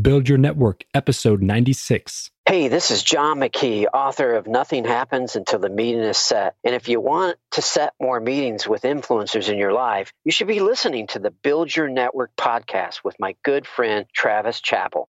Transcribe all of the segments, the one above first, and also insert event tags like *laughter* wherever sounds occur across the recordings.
Build Your Network, episode 96. Hey, this is John McKee, author of Nothing Happens Until the Meeting is Set. And if you want to set more meetings with influencers in your life, you should be listening to the Build Your Network podcast with my good friend, Travis Chappell.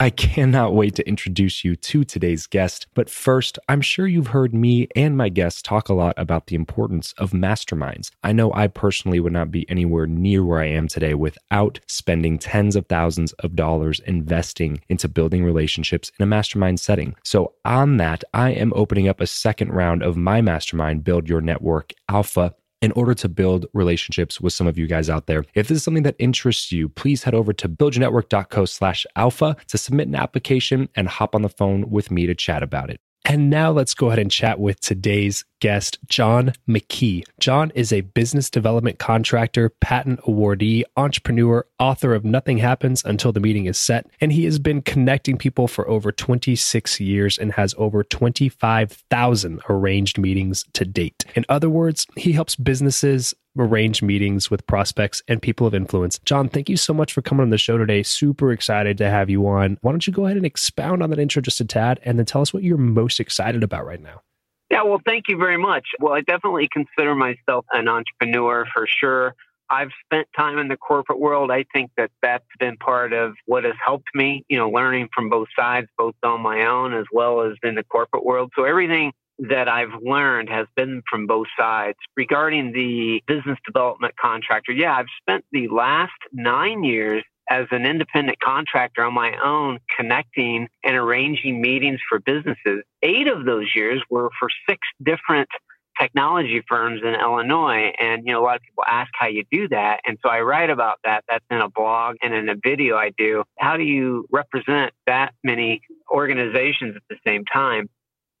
I cannot wait to introduce you to today's guest. But first, I'm sure you've heard me and my guests talk a lot about the importance of masterminds. I know I personally would not be anywhere near where I am today without spending tens of thousands of dollars investing into building relationships in a mastermind setting. So, on that, I am opening up a second round of my mastermind, Build Your Network Alpha in order to build relationships with some of you guys out there. If this is something that interests you, please head over to buildyournetwork.co slash alpha to submit an application and hop on the phone with me to chat about it. And now let's go ahead and chat with today's guest, John McKee. John is a business development contractor, patent awardee, entrepreneur, author of Nothing Happens Until the Meeting is Set, and he has been connecting people for over 26 years and has over 25,000 arranged meetings to date. In other words, he helps businesses arrange meetings with prospects and people of influence. John, thank you so much for coming on the show today. Super excited to have you on. Why don't you go ahead and expound on that intro just a tad and then tell us what you're most excited about right now? Yeah, well, thank you very much. Well, I definitely consider myself an entrepreneur for sure. I've spent time in the corporate world. I think that that's been part of what has helped me, you know, learning from both sides, both on my own as well as in the corporate world. So everything that I've learned has been from both sides. Regarding the business development contractor, yeah, I've spent the last nine years as an independent contractor on my own, connecting and arranging meetings for businesses. Eight of those years were for six different technology firms in Illinois. And, you know, a lot of people ask how you do that. And so I write about that. That's in a blog and in a video I do. How do you represent that many organizations at the same time?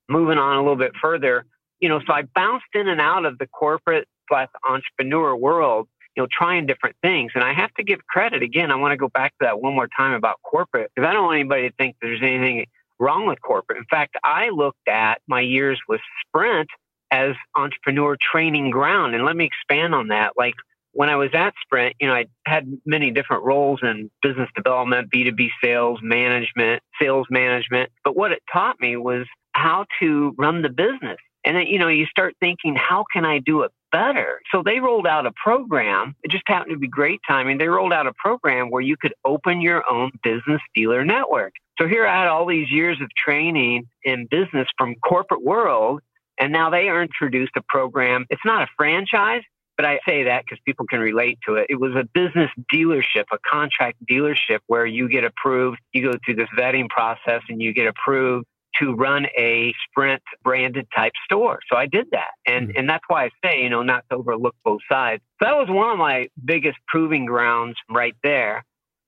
Moving on a little bit further, you know, so I bounced in and out of the corporate slash entrepreneur world you know, trying different things. And I have to give credit again. I want to go back to that one more time about corporate because I don't want anybody to think there's anything wrong with corporate. In fact, I looked at my years with Sprint as entrepreneur training ground. And let me expand on that. Like when I was at Sprint, you know, I had many different roles in business development, B2B sales, management, sales management. But what it taught me was how to run the business. And then, you know, you start thinking, how can I do it better? So they rolled out a program. It just happened to be great timing. They rolled out a program where you could open your own business dealer network. So here I had all these years of training in business from corporate world. And now they introduced a program. It's not a franchise, but I say that because people can relate to it. It was a business dealership, a contract dealership where you get approved. You go through this vetting process and you get approved to run a Sprint branded type store. So I did that. And, mm-hmm. and that's why I say, you know, not to overlook both sides. So that was one of my biggest proving grounds right there.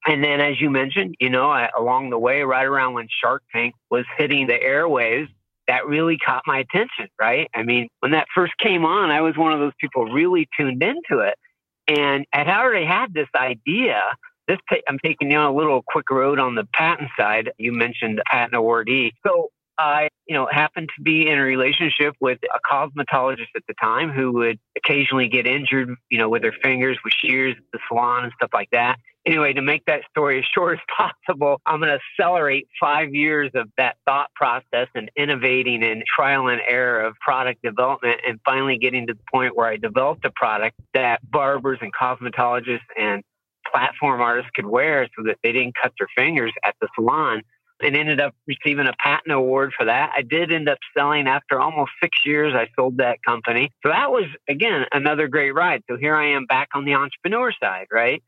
And then, as you mentioned, you know, I, along the way, right around when Shark Tank was hitting the airwaves, that really caught my attention, right? I mean, when that first came on, I was one of those people really tuned into it. And I'd already had this idea. This I'm taking you on a little quick road on the patent side. You mentioned patent awardee. So I, you know, happened to be in a relationship with a cosmetologist at the time who would occasionally get injured, you know, with her fingers with shears at the salon and stuff like that. Anyway, to make that story *laughs* as short as possible, I'm going to accelerate five years of that thought process and innovating and trial and error of product development and finally getting to the point where I developed a product that barbers and cosmetologists and platform artists could wear so that they didn't cut their fingers at the salon and ended up receiving a patent award for that. I did end up selling after almost six years. I sold that company. So that was, again, another great ride. So here I am back on the entrepreneur side, right?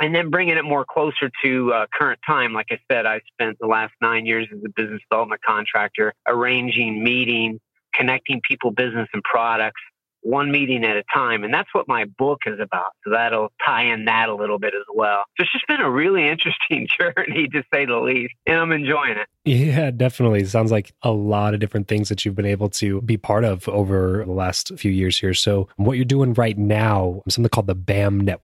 And then bringing it more closer to uh, current time. Like I said, I spent the last nine years as a business development contractor, arranging meetings, connecting people, business, and products one meeting at a time. And that's what my book is about. So that'll tie in that a little bit as well. So it's just been a really interesting *laughs* journey to say the least. And I'm enjoying it. Yeah, definitely. Sounds like a lot of different things that you've been able to be part of over the last few years here. So what you're doing right now, something called the BAM Network.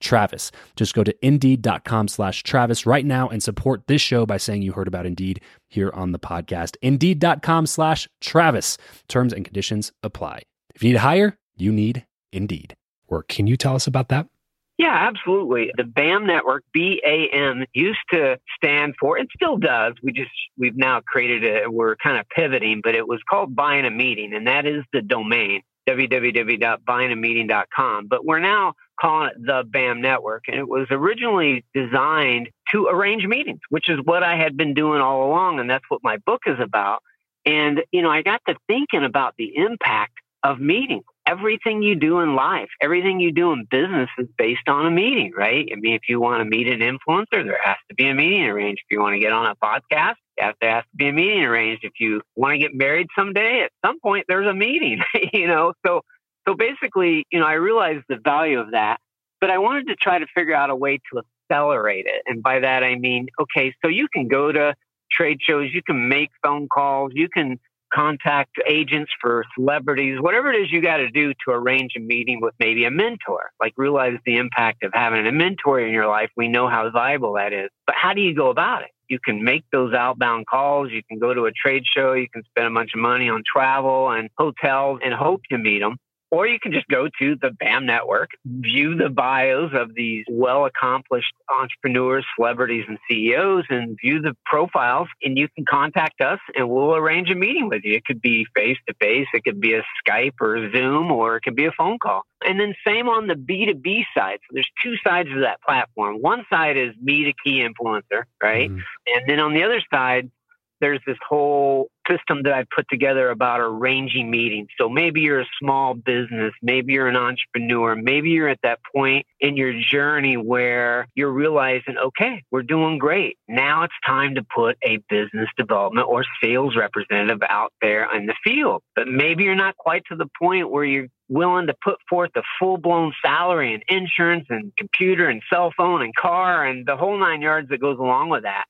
Travis. Just go to indeed.com slash Travis right now and support this show by saying you heard about Indeed here on the podcast. Indeed.com slash Travis. Terms and conditions apply. If you need to hire, you need Indeed. Or can you tell us about that? Yeah, absolutely. The BAM network, B A M, used to stand for, it still does. We just, we've now created it, we're kind of pivoting, but it was called Buying a Meeting, and that is the domain, www.buyingameeting.com. But we're now calling it the BAM network. And it was originally designed to arrange meetings, which is what I had been doing all along. And that's what my book is about. And, you know, I got to thinking about the impact of meetings everything you do in life, everything you do in business is based on a meeting, right? I mean, if you want to meet an influencer, there has to be a meeting arranged. If you want to get on a podcast, there has to be a meeting arranged. If you want to get married someday, at some point there's a meeting, *laughs* you know? So, so basically, you know, I realized the value of that, but I wanted to try to figure out a way to accelerate it. And by that, I mean, okay, so you can go to trade shows, you can make phone calls, you can contact agents for celebrities, whatever it is you got to do to arrange a meeting with maybe a mentor. Like realize the impact of having a mentor in your life. We know how valuable that is. But how do you go about it? You can make those outbound calls. You can go to a trade show. You can spend a bunch of money on travel and hotels and hope to meet them. Or you can just go to the BAM network, view the bios of these well accomplished entrepreneurs, celebrities, and CEOs, and view the profiles. And you can contact us and we'll arrange a meeting with you. It could be face to face, it could be a Skype or Zoom, or it could be a phone call. And then same on the B2B side. So there's two sides of that platform. One side is me, the key influencer, right? Mm. And then on the other side, there's this whole system that I put together about arranging meetings. So maybe you're a small business, maybe you're an entrepreneur, maybe you're at that point in your journey where you're realizing, okay, we're doing great. Now it's time to put a business development or sales representative out there in the field. But maybe you're not quite to the point where you're willing to put forth a full blown salary and insurance and computer and cell phone and car and the whole nine yards that goes along with that.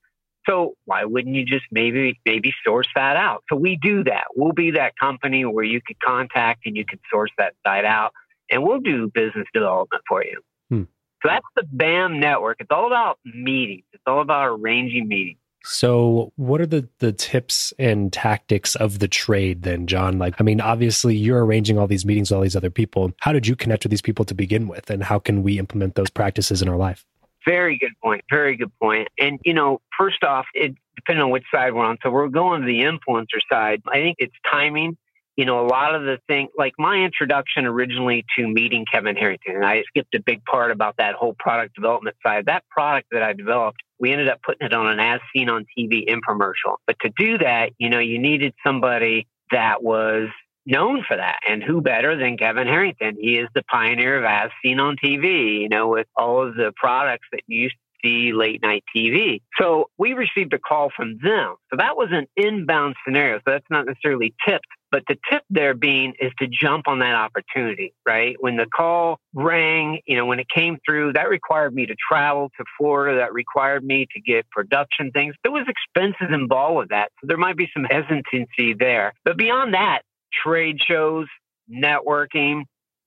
So why wouldn't you just maybe maybe source that out? So we do that. We'll be that company where you could contact and you can source that site out, and we'll do business development for you. Hmm. So that's the BAM network. It's all about meetings. It's all about arranging meetings. So, what are the the tips and tactics of the trade then, John? Like, I mean, obviously you're arranging all these meetings with all these other people. How did you connect with these people to begin with, and how can we implement those practices in our life? Very good point. Very good point. And, you know, first off, it depending on which side we're on. So we're going to the influencer side. I think it's timing. You know, a lot of the thing, like my introduction originally to meeting Kevin Harrington, and I skipped a big part about that whole product development side. That product that I developed, we ended up putting it on an as seen on TV infomercial. But to do that, you know, you needed somebody that was known for that. And who better than Kevin Harrington? He is the pioneer of as seen on TV, you know, with all of the products that you used to see late night TV. So we received a call from them. So that was an inbound scenario. So that's not necessarily tipped. But the tip there being is to jump on that opportunity, right? When the call rang, you know, when it came through, that required me to travel to Florida. That required me to get production things. There was expenses involved with that. So there might be some hesitancy there. But beyond that, trade shows, networking.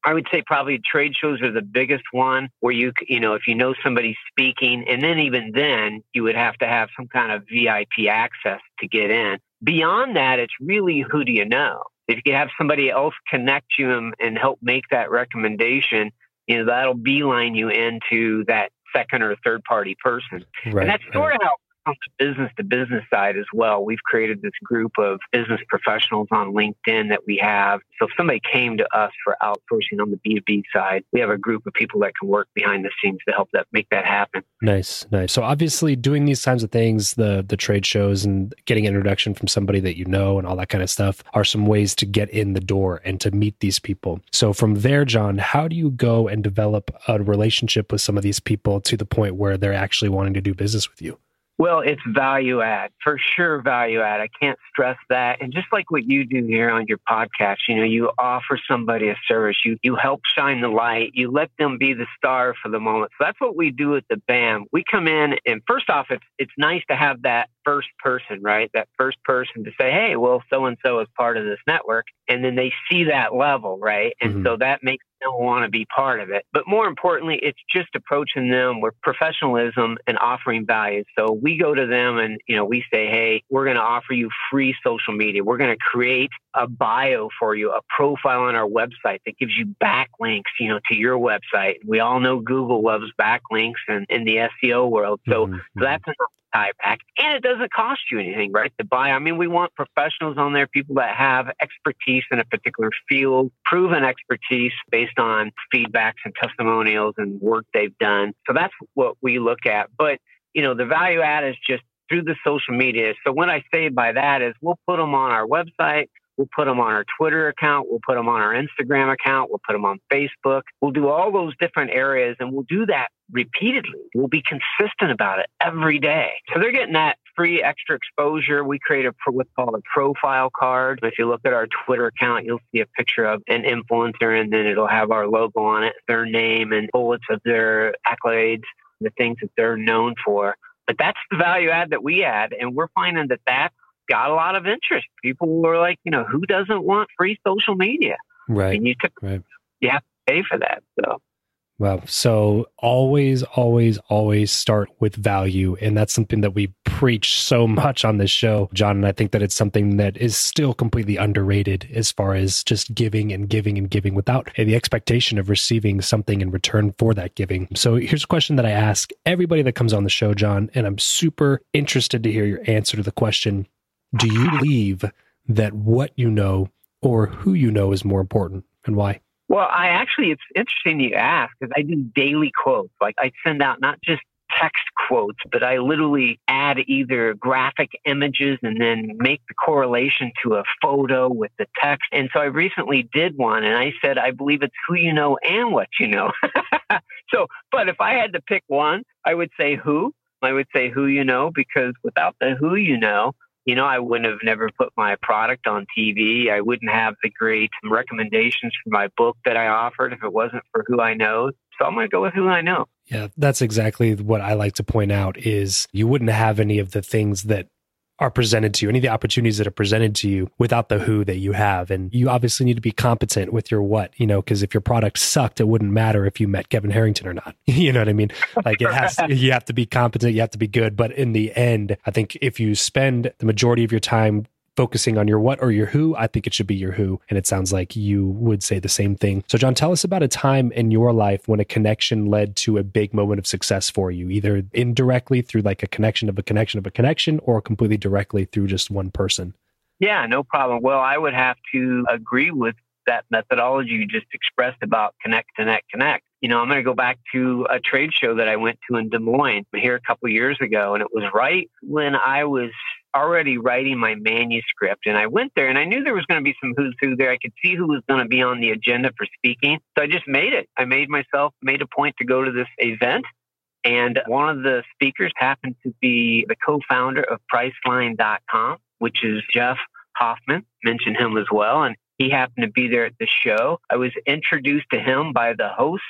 I would say probably trade shows are the biggest one where you, you know, if you know somebody speaking, and then even then you would have to have some kind of VIP access to get in. Beyond that, it's really who do you know? If you can have somebody else connect you and, and help make that recommendation, you know, that'll beeline you into that second or third party person. Right, and that's sort right. of how on the business to business side as well, we've created this group of business professionals on LinkedIn that we have. So if somebody came to us for outsourcing on the B2B side, we have a group of people that can work behind the scenes to help that make that happen. Nice, nice. So obviously doing these kinds of things, the the trade shows and getting an introduction from somebody that you know and all that kind of stuff are some ways to get in the door and to meet these people. So from there, John, how do you go and develop a relationship with some of these people to the point where they're actually wanting to do business with you? Well, it's value add for sure. Value add. I can't stress that. And just like what you do here on your podcast, you know, you offer somebody a service. You you help shine the light. You let them be the star for the moment. So that's what we do at the BAM. We come in, and first off, it's it's nice to have that first person, right? That first person to say, "Hey, well, so and so is part of this network," and then they see that level, right? And mm-hmm. so that makes don't want to be part of it. But more importantly, it's just approaching them with professionalism and offering value. So we go to them and, you know, we say, hey, we're going to offer you free social media. We're going to create a bio for you, a profile on our website that gives you backlinks, you know, to your website. We all know Google loves backlinks and in the SEO world. So, mm-hmm. so that's enough tie. And it doesn't cost you anything, right, to buy. I mean, we want professionals on there, people that have expertise in a particular field, proven expertise based on feedbacks and testimonials and work they've done. So that's what we look at. But, you know, the value add is just through the social media. So what I say by that is we'll put them on our website. We'll put them on our Twitter account. We'll put them on our Instagram account. We'll put them on Facebook. We'll do all those different areas and we'll do that repeatedly. We'll be consistent about it every day. So they're getting that free extra exposure. We create a what's called a profile card. If you look at our Twitter account, you'll see a picture of an influencer and then it'll have our logo on it, their name and bullets of their accolades, the things that they're known for. But that's the value add that we add. And we're finding that that's got a lot of interest. People were like, you know, who doesn't want free social media? Right. And you, took, right. you have to pay for that. So well, so always, always, always start with value. And that's something that we preach so much on this show, John. And I think that it's something that is still completely underrated as far as just giving and giving and giving without the expectation of receiving something in return for that giving. So here's a question that I ask everybody that comes on the show, John. And I'm super interested to hear your answer to the question Do you believe that what you know or who you know is more important and why? Well, I actually, it's interesting you ask because I do daily quotes. Like I send out not just text quotes, but I literally add either graphic images and then make the correlation to a photo with the text. And so I recently did one and I said, I believe it's who you know and what you know. *laughs* so, but if I had to pick one, I would say who. I would say who you know because without the who you know, you know, I wouldn't have never put my product on TV. I wouldn't have the great recommendations for my book that I offered if it wasn't for who I know. So I'm going to go with who I know. Yeah, that's exactly what I like to point out is you wouldn't have any of the things that are presented to you, any of the opportunities that are presented to you without the who that you have. And you obviously need to be competent with your what, you know, because if your product sucked, it wouldn't matter if you met Kevin Harrington or not. *laughs* you know what I mean? Like it has, you have to be competent, you have to be good. But in the end, I think if you spend the majority of your time focusing on your what or your who, I think it should be your who. And it sounds like you would say the same thing. So, John, tell us about a time in your life when a connection led to a big moment of success for you, either indirectly through like a connection of a connection of a connection or completely directly through just one person. Yeah, no problem. Well, I would have to agree with that methodology you just expressed about connect, connect, connect. You know, I'm going to go back to a trade show that I went to in Des Moines here a couple years ago, and it was right when I was already writing my manuscript. And I went there and I knew there was going to be some who's who there. I could see who was going to be on the agenda for speaking. So I just made it. I made myself, made a point to go to this event. And one of the speakers happened to be the co founder of Priceline.com, which is Jeff Hoffman, mentioned him as well. And he happened to be there at the show. I was introduced to him by the host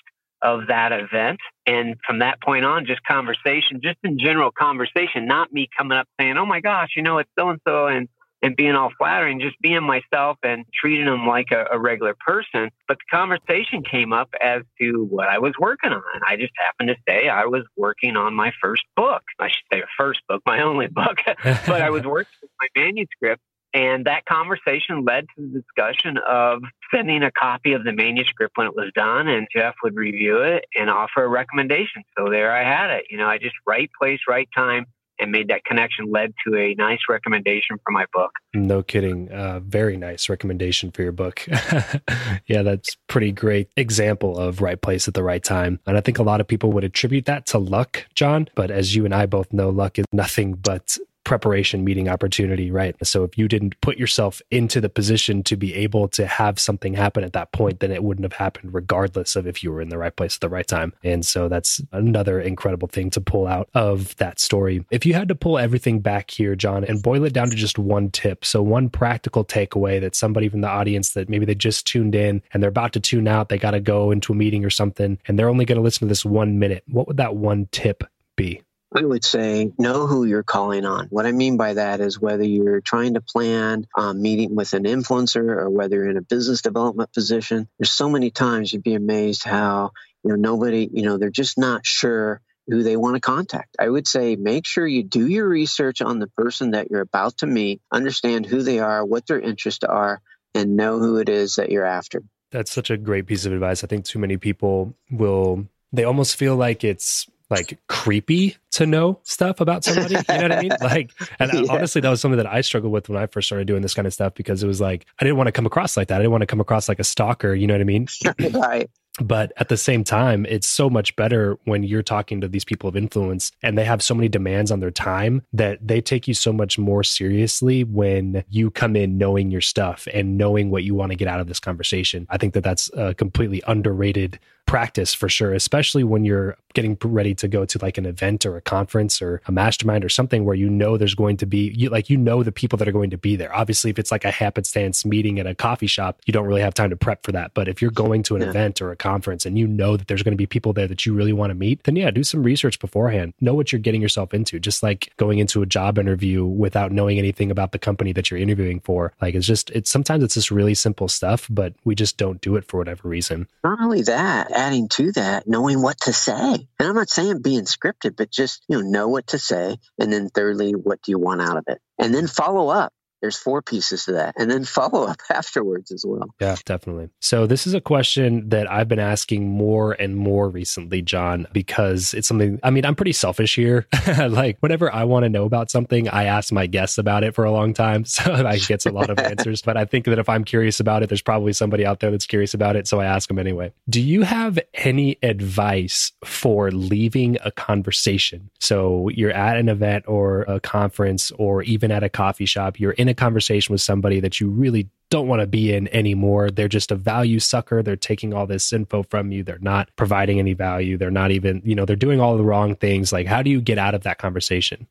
of that event. And from that point on, just conversation, just in general conversation, not me coming up saying, oh my gosh, you know, it's so and so and and being all flattering, just being myself and treating them like a, a, regular person. But the conversation came up as to what I was working on. I just happened to say I was working on my first book. I should say first book, my only book, *laughs* but I was working on my manuscript and that conversation led to the discussion of sending a copy of the manuscript when it was done, and Jeff would review it and offer a recommendation. So there I had it. You know, I just right place, right time, and made that connection led to a nice recommendation for my book. No kidding. Uh, very nice recommendation for your book. *laughs* yeah, that's pretty great example of right place at the right time. And I think a lot of people would attribute that to luck, John. But as you and I both know, luck is nothing but preparation meeting opportunity, right? So if you didn't put yourself into the position to be able to have something happen at that point, then it wouldn't have happened regardless of if you were in the right place at the right time. And so that's another incredible thing to pull out of that story. If you had to pull everything back here, John, and boil it down to just one tip, so one practical takeaway that somebody from the audience that maybe they just tuned in and they're about to tune out, they got to go into a meeting or something, and they're only going to listen to this one minute, what would that one tip be? I would say know who you're calling on. What I mean by that is whether you're trying to plan a meeting with an influencer or whether you're in a business development position. There's so many times you'd be amazed how, you know, nobody, you know, they're just not sure who they want to contact. I would say make sure you do your research on the person that you're about to meet, understand who they are, what their interests are, and know who it is that you're after. That's such a great piece of advice. I think too many people will, they almost feel like it's like creepy to know stuff about somebody. You know what I mean? *laughs* Like, and yeah. honestly, that was something that I struggled with when I first started doing this kind of stuff because it was like I didn't want to come across like that. I didn't want to come across like a stalker. You know what I mean? *clears throat* *clears throat* right. But at the same time, it's so much better when you're talking to these people of influence and they have so many demands on their time that they take you so much more seriously when you come in knowing your stuff and knowing what you want to get out of this conversation. I think that that's a completely underrated practice for sure, especially when you're getting ready to go to like an event or a conference or a mastermind or something where you know there's going to be you like you know the people that are going to be there. Obviously, if it's like a happenstance meeting at a coffee shop, you don't really have time to prep for that. But if you're going to an yeah. event or a conference and you know that there's going to be people there that you really want to meet, then yeah, do some research beforehand. Know what you're getting yourself into. Just like going into a job interview without knowing anything about the company that you're interviewing for. Like it's just it's sometimes it's just really simple stuff, but we just don't do it for whatever reason. Not only that, adding to that, knowing what to say. And I'm not saying being scripted, but just, you know, know what to say. And then thirdly, what do you want out of it? And then follow up there's four pieces to that and then follow up *laughs* afterwards as well. Yeah definitely. So this is a question that i've been asking more and more recently john because it's something i mean i'm pretty selfish here. *laughs* Like whenever i want to know about something i ask my guests about it for a long time *laughs* so i get a lot of answers. But i think that if i'm curious about it there's probably somebody out there that's curious about it so i ask them anyway. Do you have any advice for leaving a conversation? So you're at an event or a conference or even at a coffee shop you're in a conversation with somebody that you really don't want to be in anymore. They're just a value sucker. They're taking all this info from you. They're not providing any value. They're not even, you know, they're doing all the wrong things. Like, how do you get out of that conversation?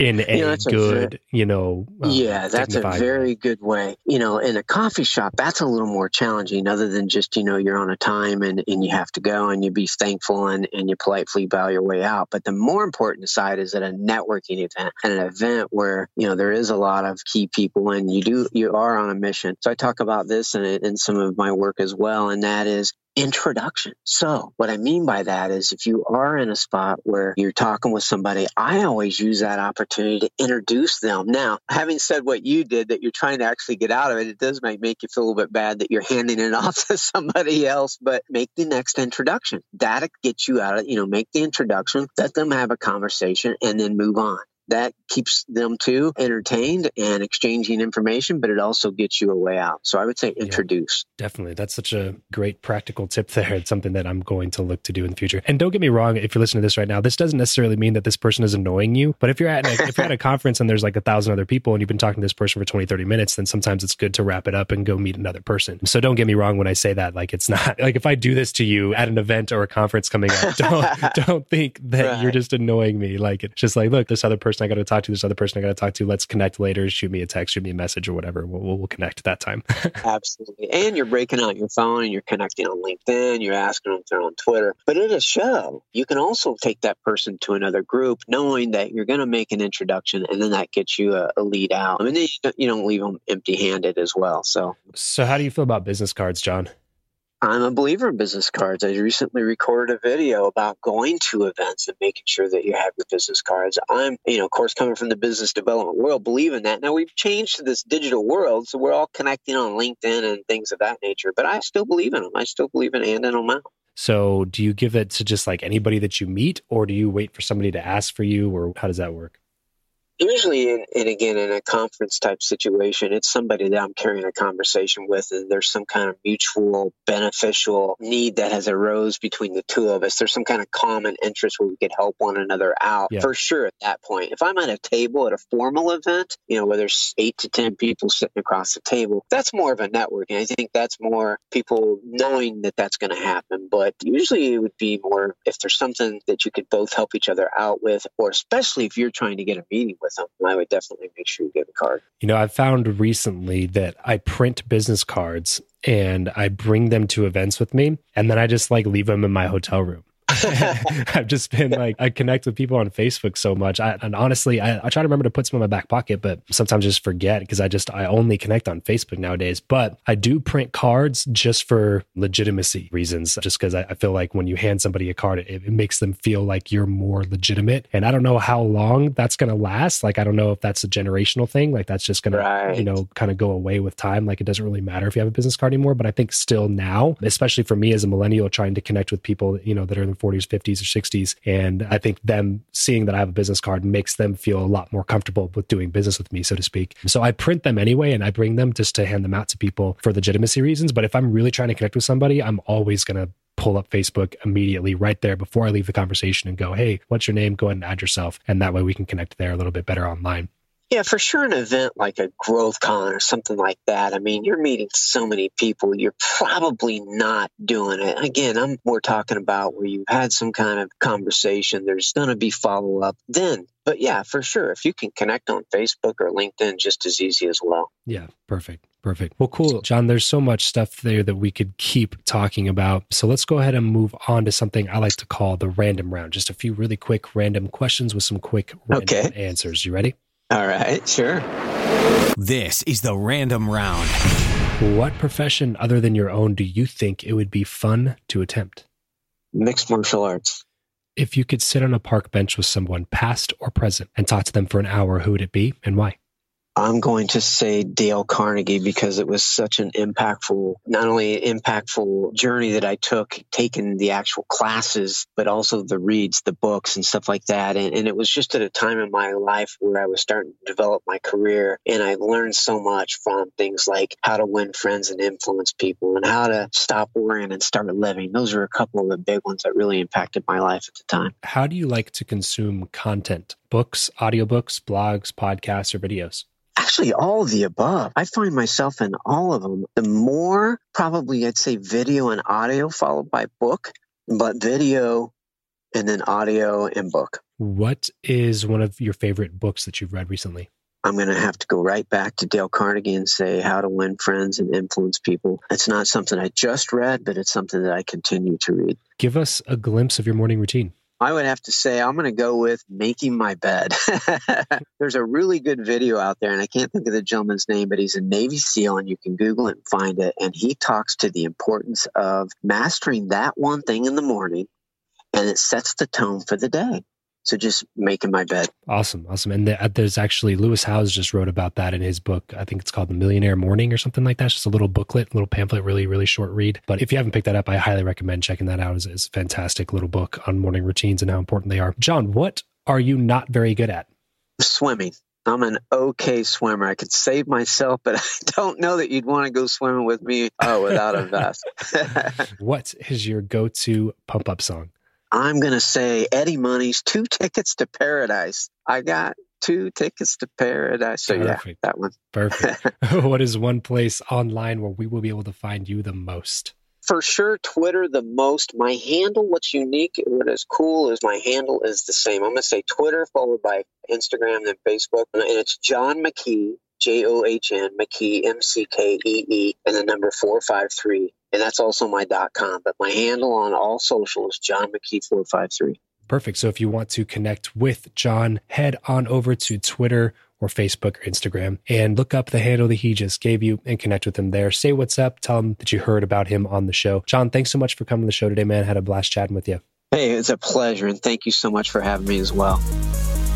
In a you know, good, a you know. Uh, yeah, that's a very way. good way. You know, in a coffee shop, that's a little more challenging, other than just you know you're on a time and, and you have to go and you be thankful and, and you politely bow your way out. But the more important side is at a networking event and an event where you know there is a lot of key people and you do you are on a mission. So I talk about this in, in some of my work as well, and that is introduction. So, what I mean by that is if you are in a spot where you're talking with somebody, I always use that opportunity to introduce them. Now, having said what you did, that you're trying to actually get out of it, it does make, make you feel a little bit bad that you're *laughs* handing it off to somebody else, but make the next introduction. That gets you out of, you know, make the introduction, let them have a conversation, and then move on that keeps them too entertained and exchanging information, but it also gets you a way out. So I would say introduce. Yeah, definitely. That's such a great practical tip there. It's something that I'm going to look to do in the future. And don't get me wrong, if you're listening to this right now, this doesn't necessarily mean that this person is annoying you. But if you're at a, if you're at a *laughs* conference and there's like a thousand other people and you've been talking to this person for 20, 30 minutes, then sometimes it's good to wrap it up and go meet another person. So don't get me wrong when I say that. Like it's not *laughs* like if I do this to you at an event or a conference coming up, don't *laughs* don't think that right. you're just annoying me. Like it's just like, look, this other person I got to talk to, this other person I got to talk to. Let's connect later. Shoot me a text, shoot me a message or whatever. We'll, we'll, we'll connect at that time. *laughs* Absolutely. And you're breaking out your phone and you're connecting on LinkedIn. You're asking them if they're on Twitter. But at a show, you can also take that person to another group knowing that you're going to make an introduction and then that gets you a, a lead out. I mean, you don't leave them empty handed as well. So, so how do you feel about business cards, John? I'm a believer in business cards. I recently recorded a video about going to events and making sure that you have your business cards. I'm, you know, of course, coming from the business development world, believe in that. Now we've changed to this digital world, so we're all connecting on LinkedIn and things of that nature. But I still believe in them. I still believe in handing them out. So, do you give it to just like anybody that you meet, or do you wait for somebody to ask for you, or how does that work? Usually in, in, again in a conference type situation it's somebody that i'm carrying a conversation with and there's some kind of mutual beneficial need that has arose between the two of us. There's some kind of common interest where we could help one another out yeah. for sure at that point. If i'm at a table at a formal event you know where there's eight to ten people sitting across the table that's more of a networking. I think that's more people knowing that that's going to happen. But usually it would be more if there's something that you could both help each other out with or especially if you're trying to get a meeting with with them, I would definitely make sure you get a card. You know, I've found recently that I print business cards and I bring them to events with me, and then I just like leave them in my hotel room. *laughs* I've just been like, I connect with people on Facebook so much. I, and honestly, I, I, try to remember to put some in my back pocket, but sometimes I just forget because I just, I only connect on Facebook nowadays. But I do print cards just for legitimacy reasons, just because I, I, feel like when you hand somebody a card, it, it, makes them feel like you're more legitimate. And I don't know how long that's going to last. Like, I don't know if that's a generational thing. Like, that's just going right. to, you know, kind of go away with time. Like, it doesn't really matter if you have a business card anymore. But I think still now, especially for me as a millennial trying to connect with people, you know, that are in 40s, 50s, or 60s. And I think them seeing that I have a business card makes them feel a lot more comfortable with doing business with me, so to speak. So I print them anyway and I bring them just to hand them out to people for legitimacy reasons. But if I'm really trying to connect with somebody, I'm always going to pull up Facebook immediately right there before I leave the conversation and go, hey, what's your name? Go ahead and add yourself. And that way we can connect there a little bit better online. Yeah, for sure, an event like a Growth Con or something like that. I mean, you're meeting so many people, you're probably not doing it. Again, I'm more talking about where you've had some kind of conversation, there's going to be follow up. Then but yeah, for sure. If you can connect on Facebook or LinkedIn, just as easy as well. Yeah, perfect. Perfect. Well, cool. John, there's so much stuff there that we could keep talking about. So let's go ahead and move on to something I like to call the random round. Just a few really quick random questions with some quick random okay. answers. You ready? All right, sure. This is the random round. What profession other than your own do you think it would be fun to attempt? Mixed martial arts. If you could sit on a park bench with someone, past or present, and talk to them for an hour, who would it be and why? I'm going to say Dale Carnegie because it was such an impactful, not only impactful journey that I took, taking the actual classes, but also the reads, the books, and stuff like that. And, and it was just at a time in my life where I was starting to develop my career. And I learned so much from things like how to win friends and influence people and how to stop worrying and start living. Those are a couple of the big ones that really impacted my life at the time. How do you like to consume content? Books, audiobooks, blogs, podcasts, or videos? Actually, all of the above. I find myself in all of them. The more, probably, I'd say video and audio followed by book, but video and then audio and book. What is one of your favorite books that you've read recently? I'm going to have to go right back to Dale Carnegie and say How to Win Friends and Influence People. It's not something I just read, but it's something that I continue to read. Give us a glimpse of your morning routine. I would have to say I'm going to go with making my bed. *laughs* There's a really good video out there, and I can't think of the gentleman's name, but he's a Navy SEAL, and you can Google it and find it. And he talks to the importance of mastering that one thing in the morning, and it sets the tone for the day. So just making my bed. Awesome, awesome. And the, uh, there's actually Lewis Howes just wrote about that in his book. I think it's called The Millionaire Morning or something like that. It's just a little booklet, little pamphlet, really, really short read. But if you haven't picked that up, I highly recommend checking that out. It's, it's a fantastic little book on morning routines and how important they are. John, what are you not very good at? Swimming. I'm an okay swimmer. I could save myself, but *laughs* I don't know that you'd want to go swimming with me oh, without a vest. *laughs* what is your go to pump up song? I'm going to say Eddie Money's Two Tickets to Paradise. I got two tickets to paradise. So Perfect. yeah, that one. Perfect. *laughs* *laughs* what is one place online where we will be able to find you the most? For sure, Twitter the most. My handle, what's unique, what is cool is my handle is the same. I'm going to say Twitter followed by Instagram, then Facebook, and it's John McKee, J O H N McKee M C K E E, and the number four five three and that's also my dot .com. But my handle on all social is John McKee four five three. Perfect. So if you want to connect with John, head on over to Twitter or Facebook or Instagram and look up the handle that he just gave you and connect with him there. Say what's up. Tell him that you heard about him on the show. John, thanks so much for coming to the show today, man. Had a blast chatting with you. Hey, it's a pleasure. And thank you so much for having me as well.